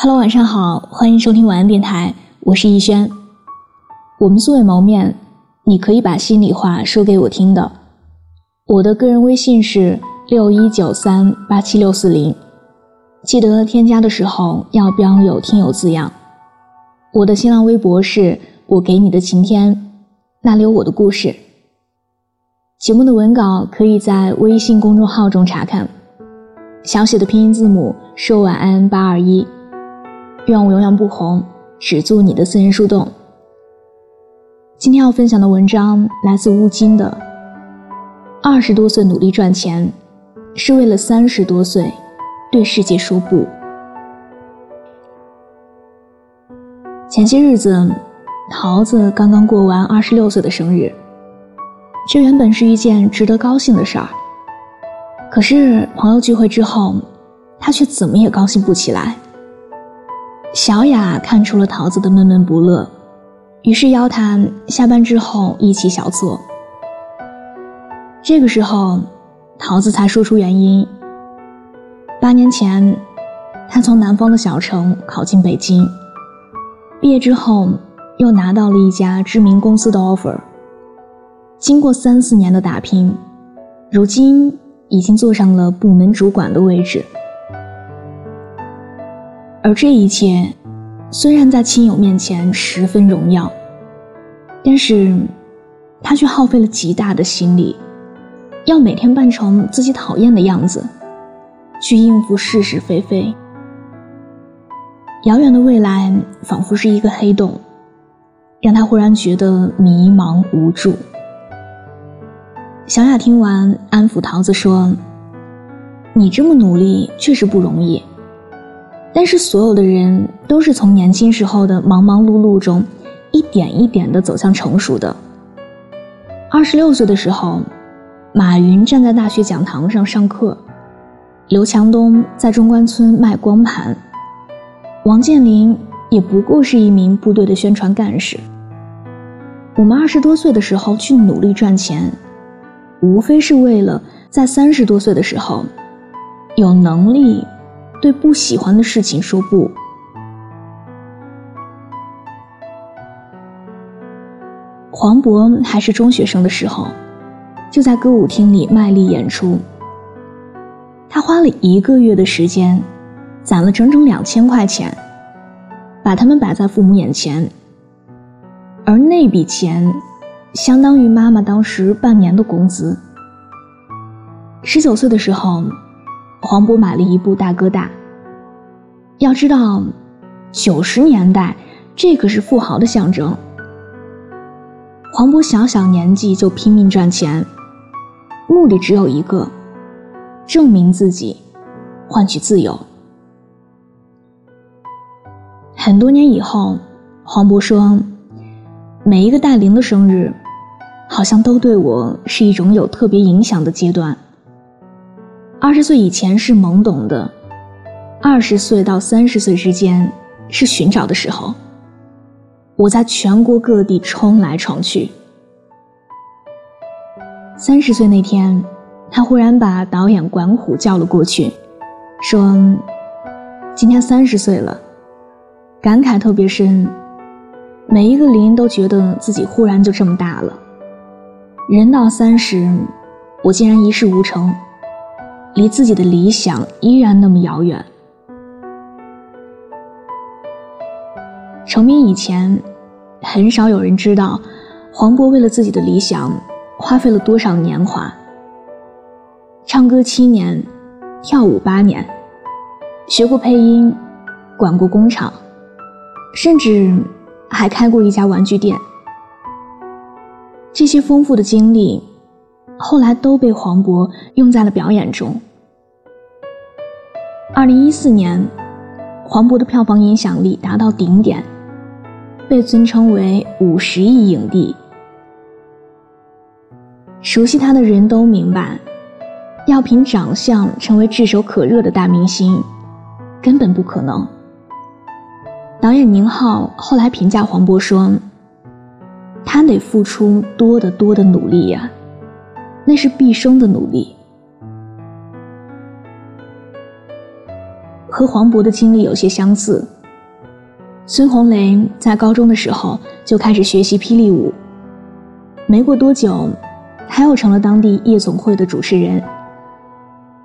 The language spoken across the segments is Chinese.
Hello，晚上好，欢迎收听晚安电台，我是逸轩。我们素未谋面，你可以把心里话说给我听的。我的个人微信是六一九三八七六四零，记得添加的时候要标有听友字样。我的新浪微博是我给你的晴天，那里有我的故事。节目的文稿可以在微信公众号中查看，小写的拼音字母说晚安八二一。愿我永远不红，只做你的私人树洞。今天要分享的文章来自乌金的。二十多岁努力赚钱，是为了三十多岁对世界说不。前些日子，桃子刚刚过完二十六岁的生日，这原本是一件值得高兴的事儿。可是朋友聚会之后，他却怎么也高兴不起来。小雅看出了桃子的闷闷不乐，于是邀他下班之后一起小坐。这个时候，桃子才说出原因。八年前，他从南方的小城考进北京，毕业之后又拿到了一家知名公司的 offer。经过三四年的打拼，如今已经坐上了部门主管的位置。而这一切，虽然在亲友面前十分荣耀，但是，他却耗费了极大的心力，要每天扮成自己讨厌的样子，去应付是是非非。遥远的未来仿佛是一个黑洞，让他忽然觉得迷茫无助。小雅听完，安抚桃子说：“你这么努力，确实不容易。”但是所有的人都是从年轻时候的忙忙碌碌中，一点一点的走向成熟的。二十六岁的时候，马云站在大学讲堂上上课，刘强东在中关村卖光盘，王健林也不过是一名部队的宣传干事。我们二十多岁的时候去努力赚钱，无非是为了在三十多岁的时候，有能力。对不喜欢的事情说不。黄渤还是中学生的时候，就在歌舞厅里卖力演出。他花了一个月的时间，攒了整整两千块钱，把他们摆在父母眼前。而那笔钱，相当于妈妈当时半年的工资。十九岁的时候。黄渤买了一部大哥大。要知道，九十年代这可是富豪的象征。黄渤小小年纪就拼命赚钱，目的只有一个：证明自己，换取自由。很多年以后，黄渤说：“每一个大龄的生日，好像都对我是一种有特别影响的阶段。”二十岁以前是懵懂的，二十岁到三十岁之间是寻找的时候。我在全国各地冲来冲去。三十岁那天，他忽然把导演管虎叫了过去，说：“今天三十岁了，感慨特别深。每一个零都觉得自己忽然就这么大了。人到三十，我竟然一事无成。”离自己的理想依然那么遥远。成名以前，很少有人知道黄渤为了自己的理想花费了多少年华。唱歌七年，跳舞八年，学过配音，管过工厂，甚至还开过一家玩具店。这些丰富的经历，后来都被黄渤用在了表演中。二零一四年，黄渤的票房影响力达到顶点，被尊称为五十亿影帝。熟悉他的人都明白，要凭长相成为炙手可热的大明星，根本不可能。导演宁浩后来评价黄渤说：“他得付出多得多的努力呀，那是毕生的努力。”和黄渤的经历有些相似。孙红雷在高中的时候就开始学习霹雳舞，没过多久，他又成了当地夜总会的主持人。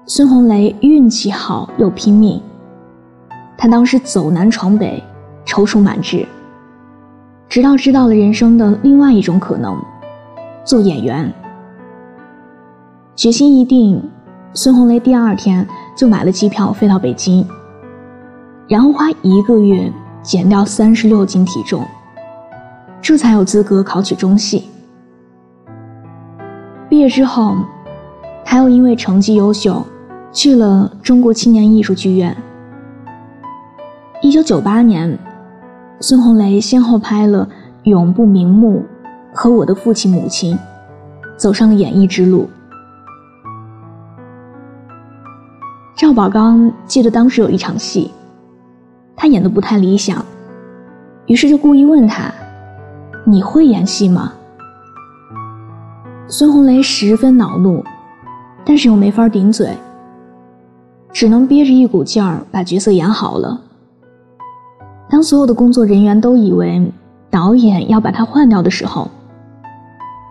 孙红雷运气好又拼命，他当时走南闯北，踌躇满志，直到知道了人生的另外一种可能——做演员。决心一定，孙红雷第二天就买了机票飞到北京，然后花一个月减掉三十六斤体重，这才有资格考取中戏。毕业之后，他又因为成绩优秀，去了中国青年艺术剧院。一九九八年，孙红雷先后拍了《永不瞑目》和《我的父亲母亲》，走上了演艺之路。赵宝刚记得当时有一场戏，他演的不太理想，于是就故意问他：“你会演戏吗？”孙红雷十分恼怒，但是又没法顶嘴，只能憋着一股劲儿把角色演好了。当所有的工作人员都以为导演要把他换掉的时候，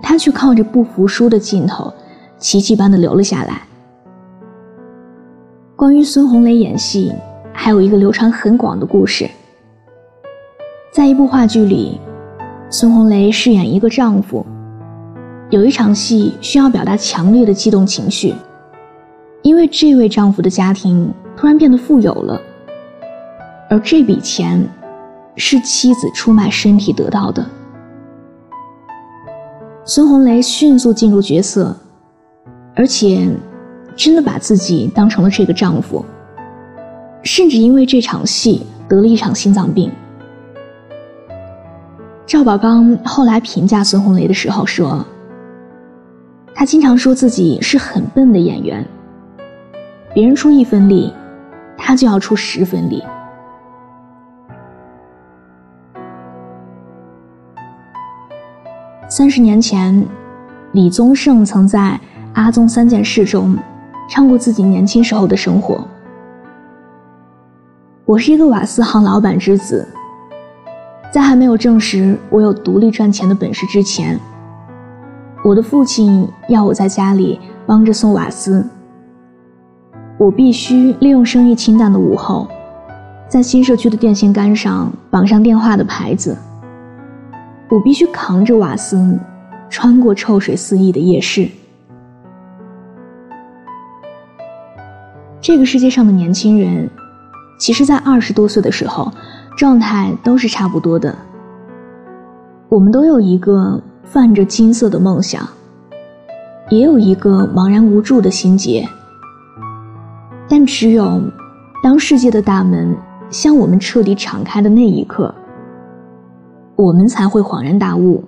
他却靠着不服输的劲头，奇迹般的留了下来。关于孙红雷演戏，还有一个流传很广的故事。在一部话剧里，孙红雷饰演一个丈夫，有一场戏需要表达强烈的激动情绪，因为这位丈夫的家庭突然变得富有了，而这笔钱是妻子出卖身体得到的。孙红雷迅速进入角色，而且。真的把自己当成了这个丈夫，甚至因为这场戏得了一场心脏病。赵宝刚后来评价孙红雷的时候说：“他经常说自己是很笨的演员，别人出一分力，他就要出十分力。”三十年前，李宗盛曾在《阿宗三件事》中。唱过自己年轻时候的生活。我是一个瓦斯行老板之子，在还没有证实我有独立赚钱的本事之前，我的父亲要我在家里帮着送瓦斯。我必须利用生意清淡的午后，在新社区的电线杆上绑上电话的牌子。我必须扛着瓦斯，穿过臭水四溢的夜市。这个世界上的年轻人，其实，在二十多岁的时候，状态都是差不多的。我们都有一个泛着金色的梦想，也有一个茫然无助的心结。但只有当世界的大门向我们彻底敞开的那一刻，我们才会恍然大悟：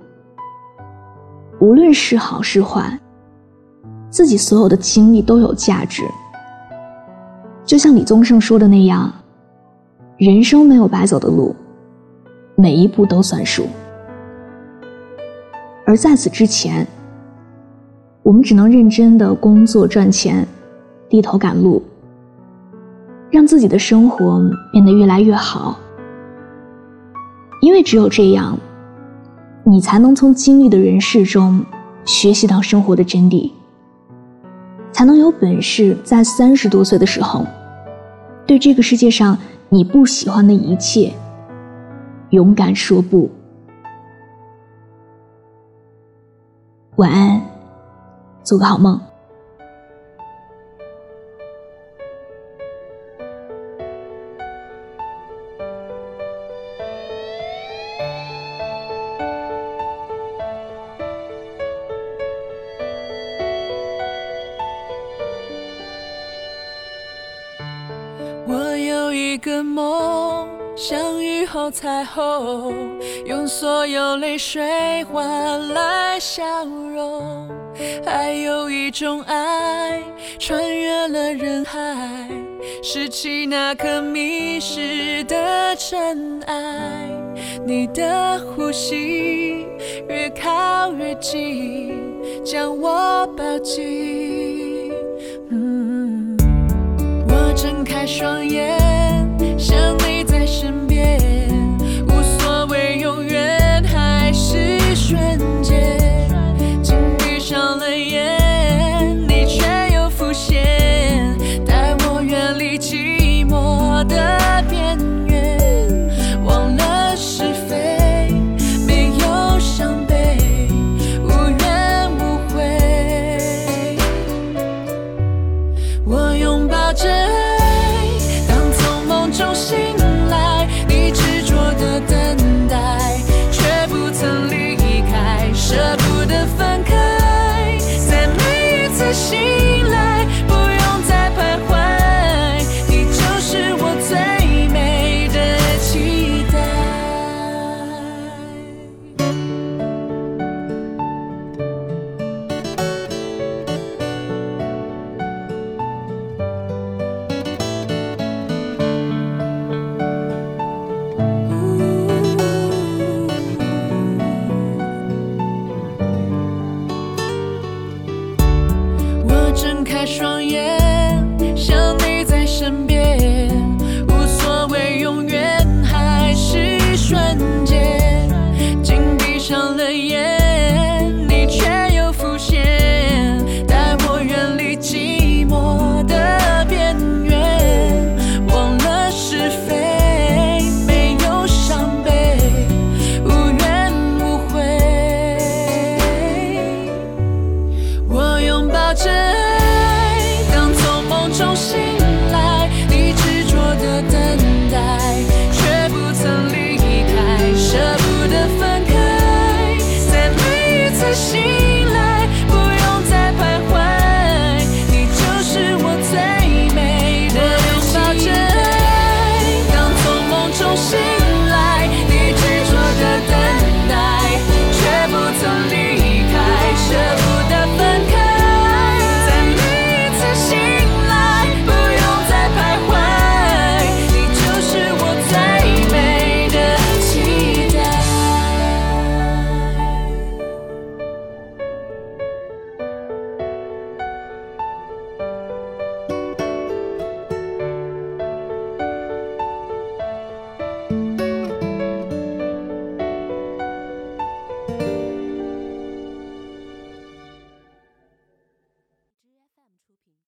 无论是好是坏，自己所有的经历都有价值。就像李宗盛说的那样，人生没有白走的路，每一步都算数。而在此之前，我们只能认真的工作赚钱，低头赶路，让自己的生活变得越来越好。因为只有这样，你才能从经历的人事中学习到生活的真谛。才能有本事在三十多岁的时候，对这个世界上你不喜欢的一切，勇敢说不。晚安，做个好梦。像雨后彩虹，用所有泪水换来笑容。还有一种爱，穿越了人海，拾起那颗迷失的尘埃。你的呼吸越靠越近，将我抱紧。嗯我睁开双眼。双眼。